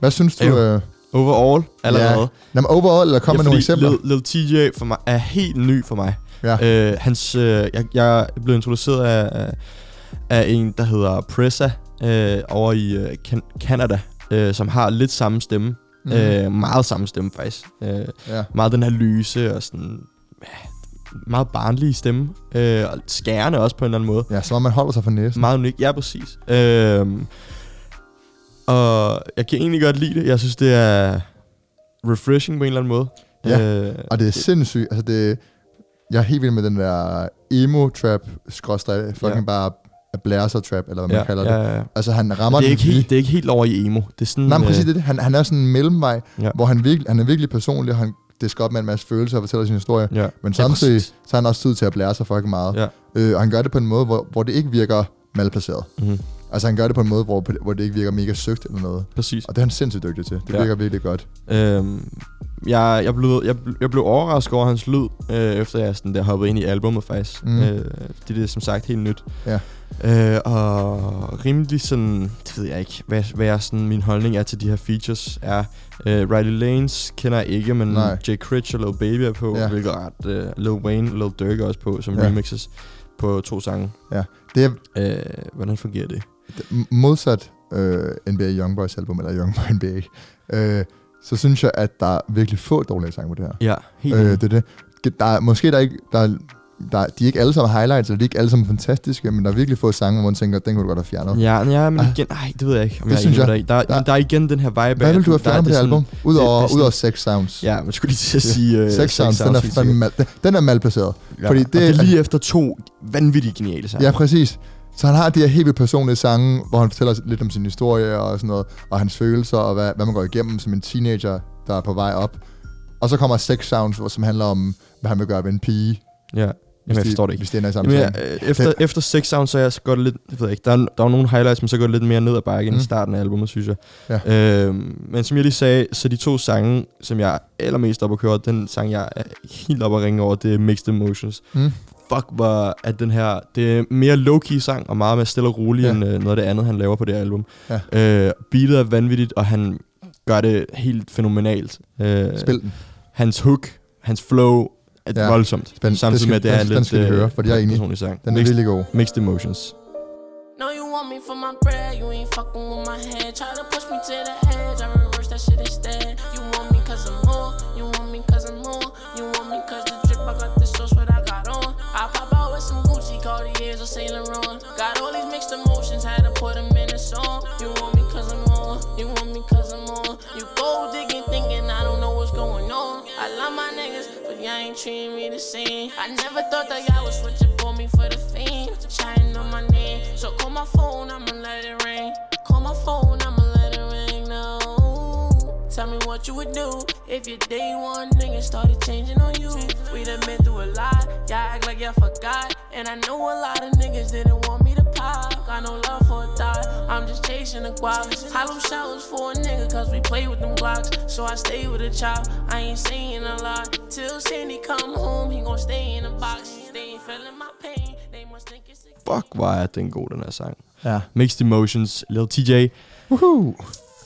Hvad synes du? Øh, Overall allerede. Ja. Nå, men overall, eller kom med nogle eksempler? Lil, Lil TJ for mig er helt ny for mig. Ja. Øh, hans, øh, jeg, jeg blev introduceret af, af, en, der hedder Pressa, øh, over i øh, Can- Canada, øh, som har lidt samme stemme. Mm. Øh, meget samme stemme, faktisk. Øh, Ja. meget den her lyse og sådan... Meget barnlige stemme. Øh, og skærende også på en eller anden måde. ja, som om man holder sig for næsen. Meget unik. Ja, præcis. Øh, og jeg kan egentlig godt lide det. Jeg synes, det er refreshing på en eller anden måde. Ja, Øh, Og det er sindssygt. Altså, det, jeg er helt vild med den der emo-trap, skråstrej, fucking Ja. bare blæser-trap, eller hvad man ja, kalder ja, det. ja. Altså, han rammer Det er, den ikke helt, det er ikke helt over i emo. Det er sådan... Nej, men præcis øh, det. er det. Han, han er sådan en mellemvej, Ja. hvor han, virkelig, han er virkelig personlig, og han disker op med en masse følelser og fortæller sin historie. Ja. Men Ja, samtidig, præcis. så har han også tid til at blære sig fucking meget. Ja. Øh, og han gør det på en måde, hvor, hvor det ikke virker malplaceret. Mm-hmm. Altså, han gør det på en måde, hvor, hvor det ikke virker mega søgt eller noget. Præcis. Og det er han sindssygt dygtig til. Det Ja. virker virkelig godt. Øhm, jeg, jeg, blev, jeg, jeg blev overrasket over hans lyd, øh, efter jeg sådan der hoppede ind i albummet faktisk. Mm. Øh, det er som sagt helt nyt. Ja. Øh, og rimelig sådan, det ved jeg ikke, hvad, hvad jeg sådan, min holdning er til de her features er. Øh, Riley Lanes kender jeg ikke, men Nej. Jay Critch og Lil Baby er på, Ja. ja. hvilket er ret. Øh, Lil Wayne og Lil Durk er også på, som Ja. ja. remixes på to sange. Det er Øh, hvordan fungerer det? m- modsat øh, NBA Youngboys album, eller Youngboy NBA, øh, så synes jeg, at der er virkelig få dårlige sange på det her. Ja, helt øh, det er det. Der er, måske der er ikke, der er, der, er- de er ikke alle sammen highlights, eller de er ikke alle sammen fantastiske, men der er virkelig få sange, hvor man tænker, den kunne du godt have fjernet. Ja, ja, men Ah. igen, ej, det ved jeg ikke, om Det jeg synes jeg. Der, Der- der, der er igen den her vibe. Hvad vil du have fjernet på det album? Udover, er udover Sex Sounds. Ja, man skulle lige til at sige... Uh, Sex Sounds, den er, sikkert. mal, den, den er malplaceret. Ja. fordi det- det, er lige efter to vanvittigt geniale sange. Ja, præcis. Så han har de her helt vildt personlige sange, hvor han fortæller lidt om sin historie og sådan noget, og hans følelser, og hvad, hvad man går igennem som en teenager, der er på vej op. Og så kommer Sex Sounds, hvor- som handler om, hvad han vil gøre ved en pige. ja. Jamen, jeg forstår det ikke. Hvis det ender i samme Jamen, ja, øh, efter, efter Six Sound, så, er jeg, så går det lidt, det ved jeg ikke, der er, der er nogle highlights, men så går det lidt mere ned ad bakke end Mm. i starten af albumet, synes jeg. Ja. Øhm, men som jeg lige sagde, så de to sange, som jeg er allermest op at køre, den sang, jeg er helt op at ringe over, det er Mixed Emotions. Mm. Fuck, hvor at den her, det er mere low-key sang, og meget mere stille og rolig, Ja. ja. end øh, noget af det andet, han laver på det her album. Ja. Øh, beatet er vanvittigt, og han, gør det helt fænomenalt. Øh, Spil den. Hans hook, hans flow er Ja. voldsomt. Spændende. Samtidig skal- med, at det er den- den lidt skal vi høre, fordi jeg er enig. personlig sang. Den er mixed, virkelig god. mixed emotions. Know you want me for my bread, you ain't fucking with my head. Try to push me to the edge, I reverse that shit instead. You want me cause I'm more, you want me cause I'm more. You want me cause the drip, I got the sauce, what I got on. I pop out with some Gucci, Cartiers, or Saint Laurent. My niggas, but y'all ain't treating me the same. I never thought that y'all would switch up on me for the fame. Shine on my name, so call my phone, I'ma let it ring. Call my phone, I'ma let it ring now. Tell me what you would do if your day one nigga started changing on you. We done been through a lot, y'all act like y'all forgot. And I know a lot of niggas didn't want me. Got no love for a thought, I'm just chasing the guap. Hollow showers for a nigga, cause we play with them Glocks. So I stay with a chop, I ain't saying a lot. Till Sandy come home, he gon' stay in a box. They ain't feeling my pain, they must think it's a Fuck, hvor er den god, den her sang. Ja. Mixed Emotions, Lil TJ. Woohoo.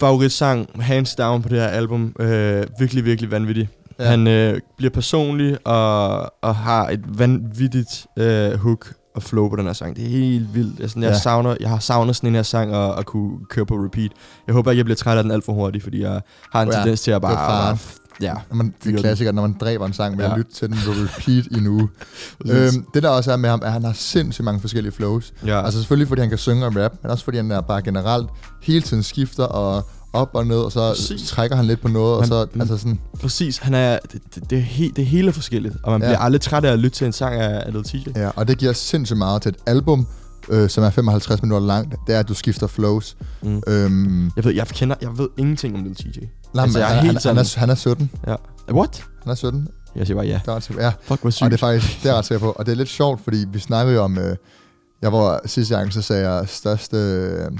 Favoritsang, hands down på det her album. Øh, virkelig, virkelig vanvittig. Ja. Han øh, bliver personlig og, og har et vanvittigt øh, hook og flow på den her sang. Det er helt vildt. Jeg, sådan, jeg, Ja. savner, jeg har savnet sådan en her sang og, og kunne køre på repeat. Jeg håber ikke, jeg bliver træt af den alt for hurtigt, fordi jeg har en Ja, tendens til at bare... faren. ja, Når man, det er klassiker, når man dræber en sang med ja. at lytte til den på repeat i en uge. Øhm, det der også er med ham, er, at han har sindssygt mange forskellige flows. ja. Altså selvfølgelig, fordi han kan synge og rap, men også fordi han er bare generelt hele tiden skifter og op og ned, og så Præcis. trækker han lidt på noget, og så altså sådan, Præcis, han er, det, det, det, er he, det hele er forskelligt, og man Ja. bliver aldrig træt af at lytte til en sang af, af Lil TJ. ja, og det giver sindssygt meget til et album, øh, som er 55 minutter langt, det er, at du skifter flows. Mm. Øhm, Jeg ved, jeg kender, jeg ved ingenting om Lil TJ. nej, Altså, jeg er han, helt han, han, er, han er 17. Ja. What? Han er 17. Jeg siger bare ja. Det er ret ja. Fuck, hvor sygt. Og det er faktisk, det er ret sikker på. Og det er lidt sjovt, fordi vi snakkede jo om, øh, jeg var sidste gang, så sagde jeg største, øh,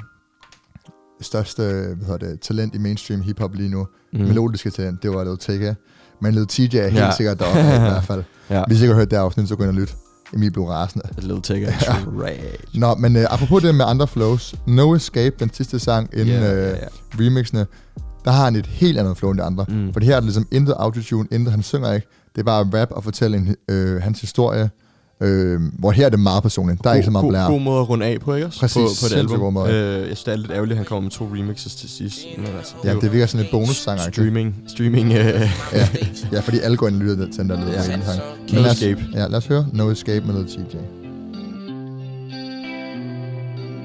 største hvad hedder det, talent i mainstream hiphop lige nu. Mm. Melodiske talent, det var Lil TK. Men Lil TJ er helt Ja. sikkert deroppe i hvert fald. Ja. Hvis I ikke har hørt det afsnit, så gå ind og lyt. Emil blev rasende. Lil Tigger er trash. Nå, men øh, apropos det med andre flows. No Escape, den sidste sang inden Ja, yeah, ja, øh, ja. remixene, der har han et helt andet flow end de andre. Mm. For det her er det ligesom intet autotune, intet han synger ikke. Det er bare rap og fortælle en, øh, hans historie. Øh, hvor her er det meget personligt. Der er ikke så meget god, blær. god måde at runde af på, ikke også? Præcis, på, på det album. god måde. Øh, jeg synes, det er lidt ærgerligt, at han kommer med to remixes til sidst. Men altså, Ja, jo det virker sådan et bonussang. streaming. Streaming. Øh, Ja, ja, fordi alle går ind og lytter til den der lille Ja. sang. No Men lad os- Escape. Ja, lad os høre No Escape med noget TJ.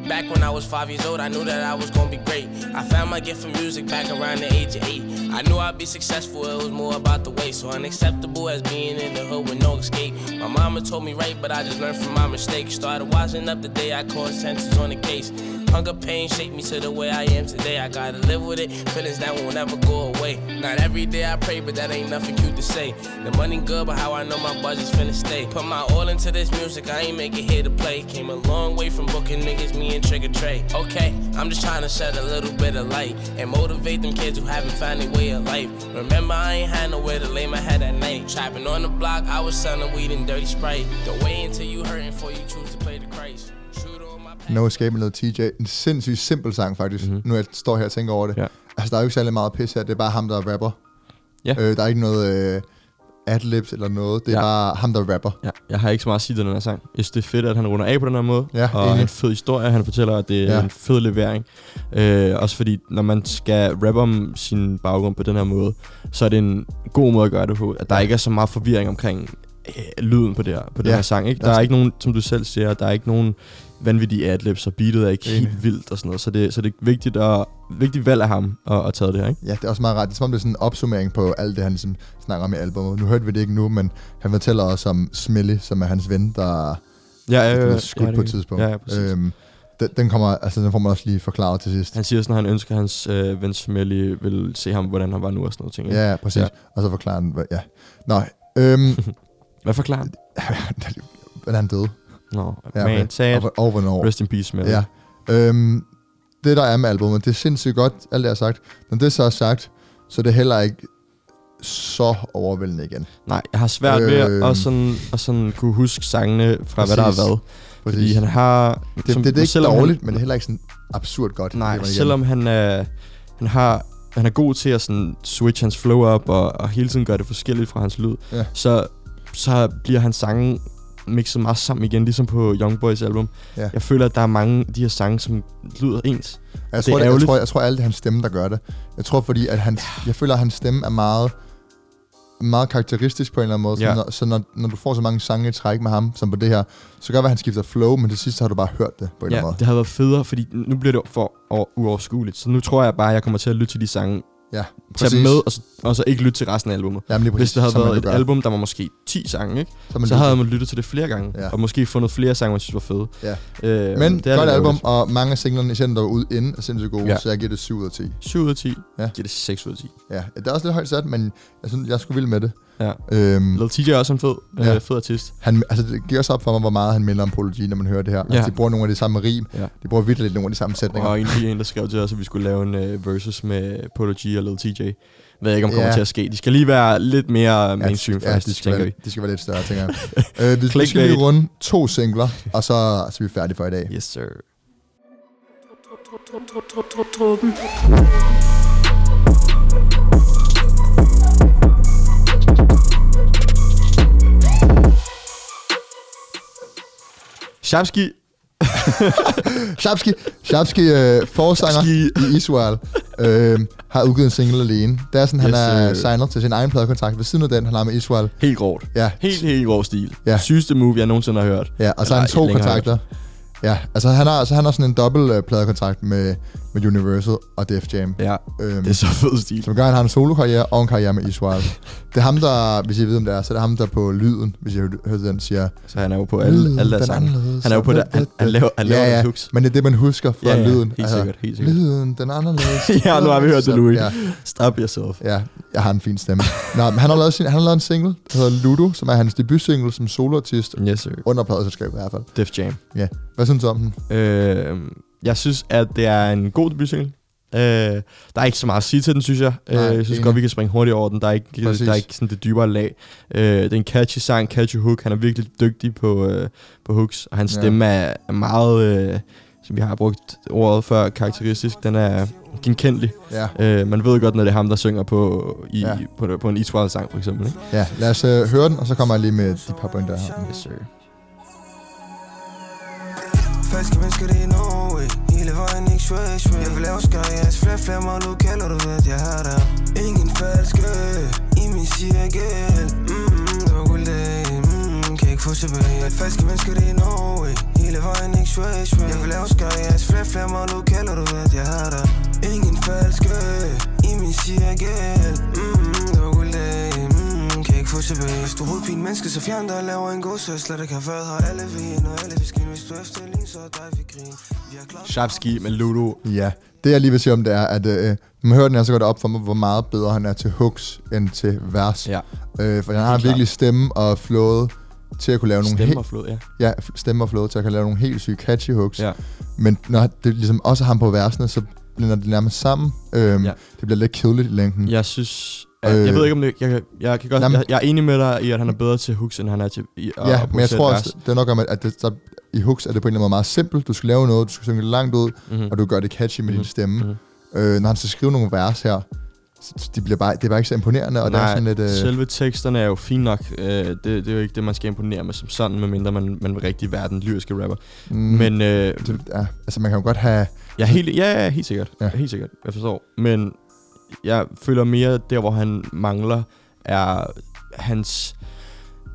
Back when I was five years old, I knew that I was gonna be great. I found my gift for music back around the age of eight. I knew I'd be successful, it was more about the way. So unacceptable as being in the hood with no escape. My mama told me right, but I just learned from my mistakes. Started washing up the day I caught sentences on the case. Hunger pain shaped me to the way I am today. I gotta live with it, feelings that will never go away. Not every day I pray, but that ain't nothing cute to say. The money good, but how I know my budget's finna stay. Put my all into this music, I ain't make it here to play. Came a long way from booking niggas, me and Trigger Trey. Okay, I'm just trying to shed a little bit of light and motivate them kids who haven't found their way of life. Remember, I ain't had nowhere to lay my head at night. Trapping on the block, I was selling weed and dirty sprite. Don't wait until you hurting for you choose to play the Christ. Shoot on my No Escape med noget TJ. En sindssygt simpel sang, faktisk. Mhm. Mm-hmm. Nu jeg står her og tænker over det. Ja. Altså, der er jo ikke særlig meget pis her. Det er bare ham, der er rapper. Ja. Øh, der er ikke noget øh, adlibs eller noget. Det er Ja. bare ham, der er rapper. ja, jeg har ikke så meget at sige til den her sang. Jeg synes, det er fedt, at han runder af på den her måde. Ja, og enig. en fed historie. Han fortæller, at det er Ja. en fed levering. Øh, også fordi, når man skal rappe om sin baggrund på den her måde, så er det en god måde at gøre det på. At der Ja. ikke er så meget forvirring omkring øh, lyden på, det her, på den Ja, her sang. Ikke? der er ikke nogen, som du selv siger, der er ikke nogen vanvittige adlibs, og beatet er ikke Enig. helt vildt og sådan noget. Så det, så det er vigtigt, og, vigtigt valg af ham at, at tage det her. Ikke? Ja, det er også meget ret. Det er som om, det er sådan en opsummering på alt det, han ligesom snakker om i albumet. Nu hørte vi det ikke nu, men han fortæller også om Smelly, som er hans ven, der Ja, er øh, blevet ja, skudt det på et tidspunkt. Ja, ja, præcis. øhm, den, den, kommer, altså, den får man også lige forklaret til sidst. Han siger sådan, at han ønsker, at hans øh, ven Smelly vil se ham, hvordan han var nu og sådan noget ting. ikke? Ja, ja, præcis. Ja. Ja. Og så forklarer han, hvad- ja. Nå, øhm, Hvad forklarer han? hvordan han døde. Nå, Ja, man, sad, Og, og hvornår. rest in peace, Smelly. Ja. Øhm, det, der er med albumet, det er sindssygt godt, alt det, jeg har sagt. Når det så er sagt, så er det heller ikke så overvældende igen. Nej, jeg har svært ved Øhm. at, sådan, at sådan kunne huske sangene fra, hvad der har Præcis. været. Fordi Præcis. han har... det, det, det er ikke dårligt, han, men det er heller ikke sådan absurd godt. Nej, selvom han, øh, han har han er god til at sådan switch hans flow op, og, og hele tiden gøre det forskelligt fra hans lyd. Ja. Så, så bliver hans sange mixet meget sammen igen, ligesom på Young Boys album. Ja. Jeg føler, at der er mange af de her sange, som lyder ens. Jeg Det er tror, det jeg, tror, jeg tror alt det er hans stemme, der gør det. Jeg tror, fordi at hans, jeg føler, at hans stemme er meget, meget karakteristisk på en eller anden måde. Ja. Så, når, så når, når du får så mange sange i træk med ham, som på det her, så kan det at han skifter flow, men til sidst har du bare hørt det på en eller Ja, anden måde. det havde været federe, fordi nu bliver det for over- uoverskueligt. Så nu tror jeg bare, at jeg kommer til at lytte til de sange, Ja, tage dem med, og så, og så ikke lytte til resten af albumet. Jamen, lige Hvis præcis, det havde som været et gør. album, der var måske 10 sange, ikke? Så, man så havde man lyttet til det flere gange, Ja. og måske fundet flere sange, man synes var fede. Ja. Øh, Men det er godt album, og mange af singlerne, især når der er ude inden, er sindssygt gode, Ja. så jeg giver det 7 ud af 10. 7 ud af 10. Ja. Giver det 6 ud af 10. Ja, det er også lidt højt sat, men jeg synes, jeg sgu vild med det. Ja. Øhm, Lil TJ er også en fed, Ja. ja. øh, fed artist. han, altså, det giver også op for mig, hvor meget han minder om Polo G, når man hører det her. Altså, Ja. de bruger nogle af de samme rim, Ja. de bruger virkelig nogle af de samme sætninger. Og en, lige en, der skrev til os, at vi skulle lave en uh, versus med Polo G og Lil TJ. Ved jeg ikke, om kommer Ja. til at ske. De skal lige være lidt mere mainstream ja, først, de skal, tænker være, vi. de skal være lidt større, tænker jeg. øh, vi, vi skal lige runde to singler, og så, så er vi færdige for i dag. Yes, sir. Truppen. Shabski. Shabski, Shabski øh, forsanger i Israel, øh, har udgivet en single alene. Det er sådan, han Yes, er sir. signet til sin egen pladekontrakt. Ved siden af den, han har med Israel. Helt grovt. Ja, Helt, helt grov stil. Ja. Sygeste move, jeg nogensinde har hørt. ja og så har han to kontrakter. Ja, altså han har, så han har sådan en dobbelt øh, pladekontrakt med, med Universal og Def Jam. Ja, Øhm, det er så fed stil. Som gør, han har en solokarriere og en karriere med Israel. Det er ham, der, hvis I ved, om det er, så er det ham, der på lyden, hvis I har hørt den, siger... Så han er jo på alle, alle "Lyden, deres sange. Han er jo på det, han, han laver, han laver ja, ja, hooks. men det er det, man husker fra Ja, ja, lyden. helt sikkert, helt sikkert. Lyden, den er anderledes. ja, nu har vi hørt det, Louis. Ja, Stop yourself. ja, jeg har en fin stemme. Nå, men han har lavet, sin, han har lavet en single, der hedder Ludo, som er hans debutsingle som soloartist, Yes, sir. under pladeselskabet i hvert fald. Def Jam. Ja. Hvad synes du om den? Øh, jeg synes, at det er en god debutsingle. Øh, der er ikke så meget at sige til den, synes jeg. Øh, Nej, jeg synes enig. godt, vi kan springe hurtigt over den. Der er ikke, Præcis. der er ikke sådan det dybere lag. Øh, det er en catchy sang, catchy hook. Han er virkelig dygtig på, øh, på hooks, og hans Ja. stemme er, er meget, øh, som vi har brugt ordet før, karakteristisk. Den er genkendelig. Ja, Øh, man ved godt, når det er ham, der synger på, i, Ja. på, på en Israel-sang, for eksempel. Ikke? ja. Lad os øh, høre den, og så kommer jeg lige med de par pointer her. Yes, sir. Falske mennesker, det er no way Hele vejen ikke sway, sway Jeg vil lave skæres, flere, flere mig lokaler Du ved, jeg har der Ingen falske I min cirkel. Mm, Det var guld dag mm, mm-hmm, Kan ikke få tilbage. Falske mennesker, det er no way Hele vejen ikke sway, sway Jeg vil lave skæres, flere, flere mig lokaler Du ved, jeg har der Ingen falske I min cirkel. Mm, Det var tilbage Hvis du er hovedpine menneske, så fjern dig og laver en god Så jeg slet ikke har været her alle vin Og alle vi skin Hvis du efterligner, så er dig vi grin Shabski med Ludo. Ja, det jeg lige vil sige om det er, at øh, når man hører den her, så går det op for mig, hvor meget bedre han er til hooks end til vers. Ja. Øh, for han har virkelig stemme og flowet til at kunne lave nogle Stemme helt, og flod, ja. ja, stemme og flowet til at kunne lave nogle helt syge catchy hooks. ja. Men når det ligesom også er ham på versene, så blinder det nærmest sammen. Øhm. Ja. Det bliver lidt kedeligt i længden. Jeg synes... Øh. jeg ved ikke om det... Jeg, jeg, kan godt, Jamen- jeg, jeg, er enig med dig i, at han er bedre til hooks, end han er til i, Ja, men jeg tror også, det er nok om, at at det, der, i hooks er det på en eller anden måde meget simpelt. Du skal lave noget, du skal synge det langt ud, Mhm. og du gør det catchy med din Mhm. stemme. Mhm. Øh, når han skal skrive nogle vers her, så de bliver bare, det er bare ikke så imponerende, og det er Nej, sådan lidt... Øh, selve teksterne er jo fint nok. Øh, det, det er jo ikke det, man skal imponere med som sådan, medmindre man, man vil rigtig være den lyriske rapper. mm, Men øh, det, ja, altså man kan jo godt have... er helt, ja, ja, helt sikkert. Ja. Ja. Helt sikkert, jeg forstår. Men jeg føler mere, der hvor han mangler, er hans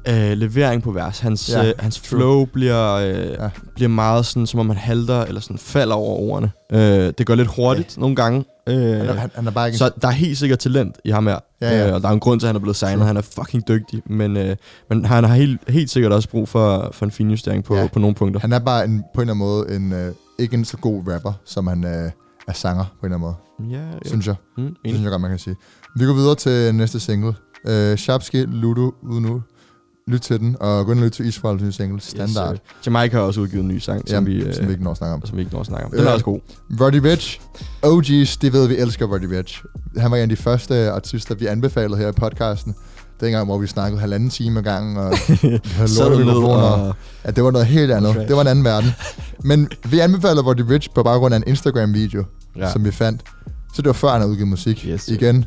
øh, levering på vers. Hans, Ja, øh, hans true. flow bliver, øh, Ja. bliver meget sådan, som om han halter, eller sådan falder over ordene. Øh, det går lidt hurtigt ja. nogle gange. Øh, Han er, han, han er bare ikke... så der er helt sikkert talent i ham her. Ja, ja. Øh, og der er en grund til, at han er blevet signet. True. Han er fucking dygtig. Men, øh, men han har helt, helt sikkert også brug for, for en finjustering på, ja. på nogle punkter. han er bare en, på en eller anden måde en, øh, ikke en så god rapper, som han øh, er sanger på en eller anden måde, Ja, ja. synes jeg. Mm, Det synes jeg godt, man kan sige. Vi går videre til næste single. Øh, Shabski, Ludo, ude nu. Lyt til den, og gå ind og lyt til Israels nye single, Standard. Yes, uh, Jamaica har også udgivet en ny sang, som, Jamen, vi, øh, som vi ikke når at snakke om. som vi ikke når at snakke om. Den Øh, er også god. Roddy Rich, OG's, det ved vi elsker Roddy Rich. Han var en af de første artister, vi anbefalede her i podcasten. Dengang, hvor vi snakkede halvanden time ad gangen, og havde mikrofoner. og... Ja, det var noget helt andet. Det var en anden verden. Men vi anbefalede Roddy Rich på baggrund af en Instagram-video, ja. Ja. som vi fandt, Så det var før, han havde udgivet musik. Yes. Igen.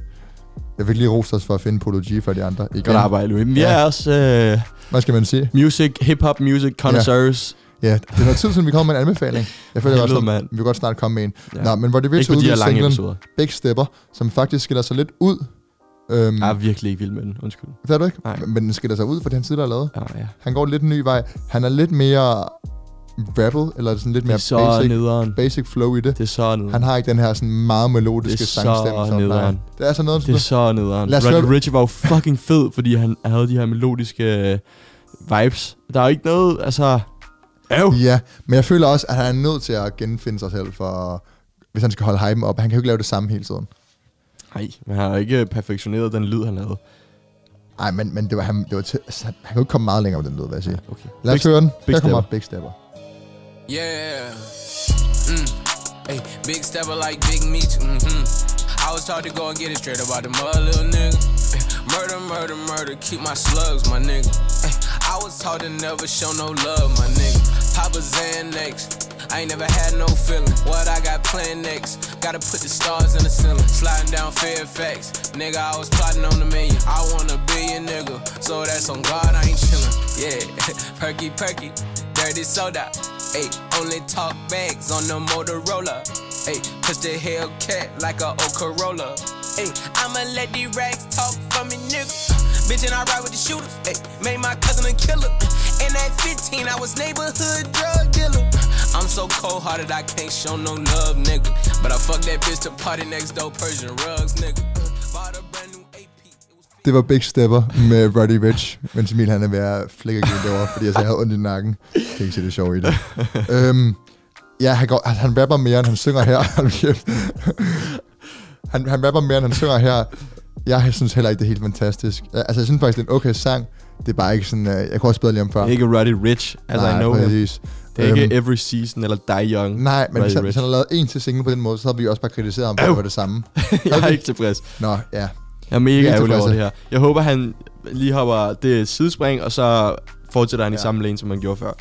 Jeg fik lige rost os for at finde Polo G for de andre. Igen. Godt arbejde, Louis. Men vi Ja. er også øh, Hvad skal man sige? music, hip-hop music connoisseurs. Ja, det er noget tid siden, vi kommer med en anbefaling. Jeg føler Helvede, også, at vi vil godt snart komme med en. Ja. Ja. Nå, men hvor det virkelig de udgivet singlen episoder. Big Stepper, som faktisk skiller sig lidt ud. Øhm, Jeg er virkelig ikke vild med den. Undskyld. det er du ikke? Nej. Men den skiller sig ud, for det han tidligere har lavet. Ja, ja. Han går lidt en ny vej. Han er lidt mere rappet, eller sådan lidt Det mere er så basic, nederen. basic flow i det. Det er så nederen. Han har ikke den her sådan meget melodiske Det er så sangstemme. nej. nederen. Det er sådan noget, Det er så nederen. Lad os Roddy Ricch var jo fucking fed, fordi han havde de her melodiske øh, vibes. Der er jo ikke noget, altså... Øv! Ja, men jeg føler også, at han er nødt til at genfinde sig selv, for hvis han skal holde hypen op. Han kan jo ikke lave det samme hele tiden. Nej, men han har ikke perfektioneret den lyd, han lavede. Nej, men, men det var, han, det var til, altså, han jo ikke komme meget længere med den lyd, hvad jeg siger. Okay. Lad os høre den. Her kommer. Big Stepper. Yeah. Mm. Hey, big stepper like big meat. Mm-hmm. I was taught to go and get it straight about the mother little nigga. Murder, murder, murder, keep my slugs, my nigga. I was taught to never show no love, my nigga. Papa Xanax, I ain't never had no feeling. What I got planned next? Gotta put the stars in the ceiling. Sliding down Fairfax, nigga. I was plotting on the million. I want a billion, nigga. So that's on God, I ain't chillin'. Yeah, perky, perky, dirty soda. Ayy, only talk bags on the Motorola. Ayy, push the Hellcat like a old Corolla. Ayy, I'ma let these rags talk for me, nigga. Bitch, and I ride with the shooters. Ayy, made my cousin a killer. And at 15, I was neighborhood drug dealer. I'm so cold hearted, I can't show no love, nigga. But I fuck that bitch to party next door, Persian rugs, nigga. Det var Big Stepper med Roddy Rich, mens Emil han er ved at flække derovre, fordi jeg, så jeg havde ondt i nakken. Jeg kan ikke se det sjove i det. øhm, ja, han, går, han, han rapper mere, end han synger her. Han, han rapper mere, end han synger her. Jeg synes heller ikke, det er helt fantastisk. Altså, jeg synes faktisk, det er en okay sang. Det er bare ikke sådan... øh, Jeg kunne også bedre lide ham før. Det er ikke Roddy Rich, as Nej, I know him. præcis. Det er ikke Øhm, Every Season eller Die Young. Nej, men hvis han, hvis han havde lavet en til single på den måde, så havde vi også bare kritiseret ham for, at det var det samme. jeg er ikke tilfreds. Nå, ja. Jeg er mega ærgerlig over det her. Jeg håber, han lige hopper det et sidespring, og så fortsætter han ja. i samme lane, som han gjorde før.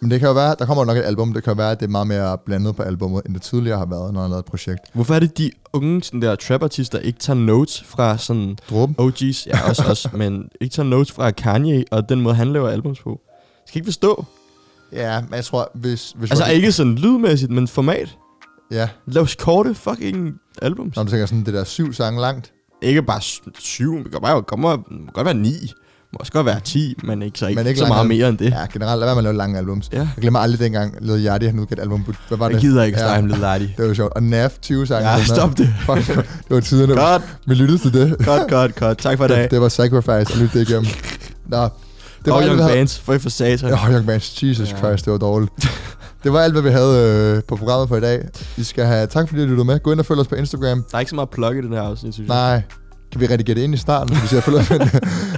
Men det kan jo være, der kommer nok et album, det kan jo være, at det er meget mere blandet på albumet, end det tidligere har været, når han har lavet et projekt. Hvorfor er det, de unge sådan der trap-artister ikke tager notes fra sådan Dråben? OG's, ja også også, men ikke tager notes fra Kanye og den måde, han laver albums på? Jeg skal ikke forstå. Ja, men jeg tror, hvis... hvis Altså ikke sådan lydmæssigt, men format. Ja, Lav korte fucking albums. når du tænker sådan det der syv sange langt. Ikke bare syv, det kan bare kan godt være ni. Det må også godt være 10, men ikke så, ikke, Men ikke så meget mere end det. Ja, generelt, lad være med at lave lange albums. Ja. Jeg glemmer aldrig dengang, Lil Yachty, han udgav et album. Hvad var Jeg det? gider ikke Ja. stege med Lil Det var sjovt. Og Naf, 20 sange. Ja, stop det. Fuck, det var tiderne. Godt, Vi lyttede til det. godt, godt, godt. Tak for i dag. Det, det var Sacrifice, og lytte det igennem. Nå, det var Og Young Bands, for for satan. Ja, Young Bands, Jesus Ja. Christ, det var dårligt. det var alt, hvad vi havde øh, på programmet for i dag. I skal have tak, fordi I lyttede med. Gå ind og følg os på Instagram. Der er ikke så meget plug i den her afsnit, synes jeg. Nej, kan vi redigere det ind i starten, så vi siger, følg os,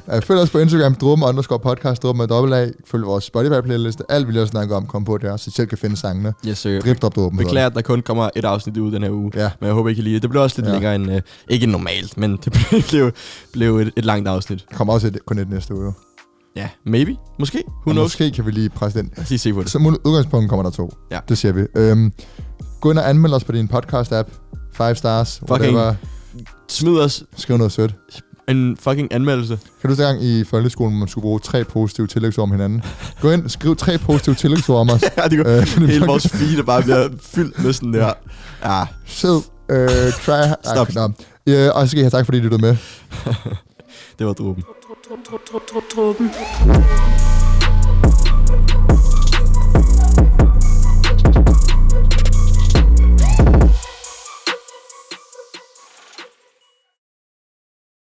Ja, følg os på Instagram, drum underscore podcast, drum med dobbelt A. Følg vores Spotify-playliste. Alt, vi lige har snakket om, kom på der, så I selv kan finde sangene. Yes, sir. Drip, drop, drum. Beklager, at der kun kommer et afsnit ud den her uge. Ja. Men jeg håber, I kan lide det. Det blev også lidt ja. længere end... Øh, ikke normalt, men det blev, blev, blev et, et langt afsnit. Der kommer også et, kun et næste uge. Ja, maybe. Måske. Who knows? Måske kan vi lige presse den. Lad os lige se på det. Som udgangspunkt kommer der to. Ja. Det siger vi. Øhm, gå ind og anmeld os på din podcast-app. Five stars. Fucking- Whatever. Smid os Skriv noget sødt. en fucking anmeldelse. Kan du huske gang i folkeskolen, man skulle bruge tre positive tillægsord om hinanden? Gå ind, skriv tre positive tillægsord om os. ja, det går. Øh, Hele vores feed er bare bliver fyldt med sådan der. Ja, Sid. Øh, try. Stop. Ah. Øh, og så skal I have tak, fordi I lyttede med. det var dråben. Truppen.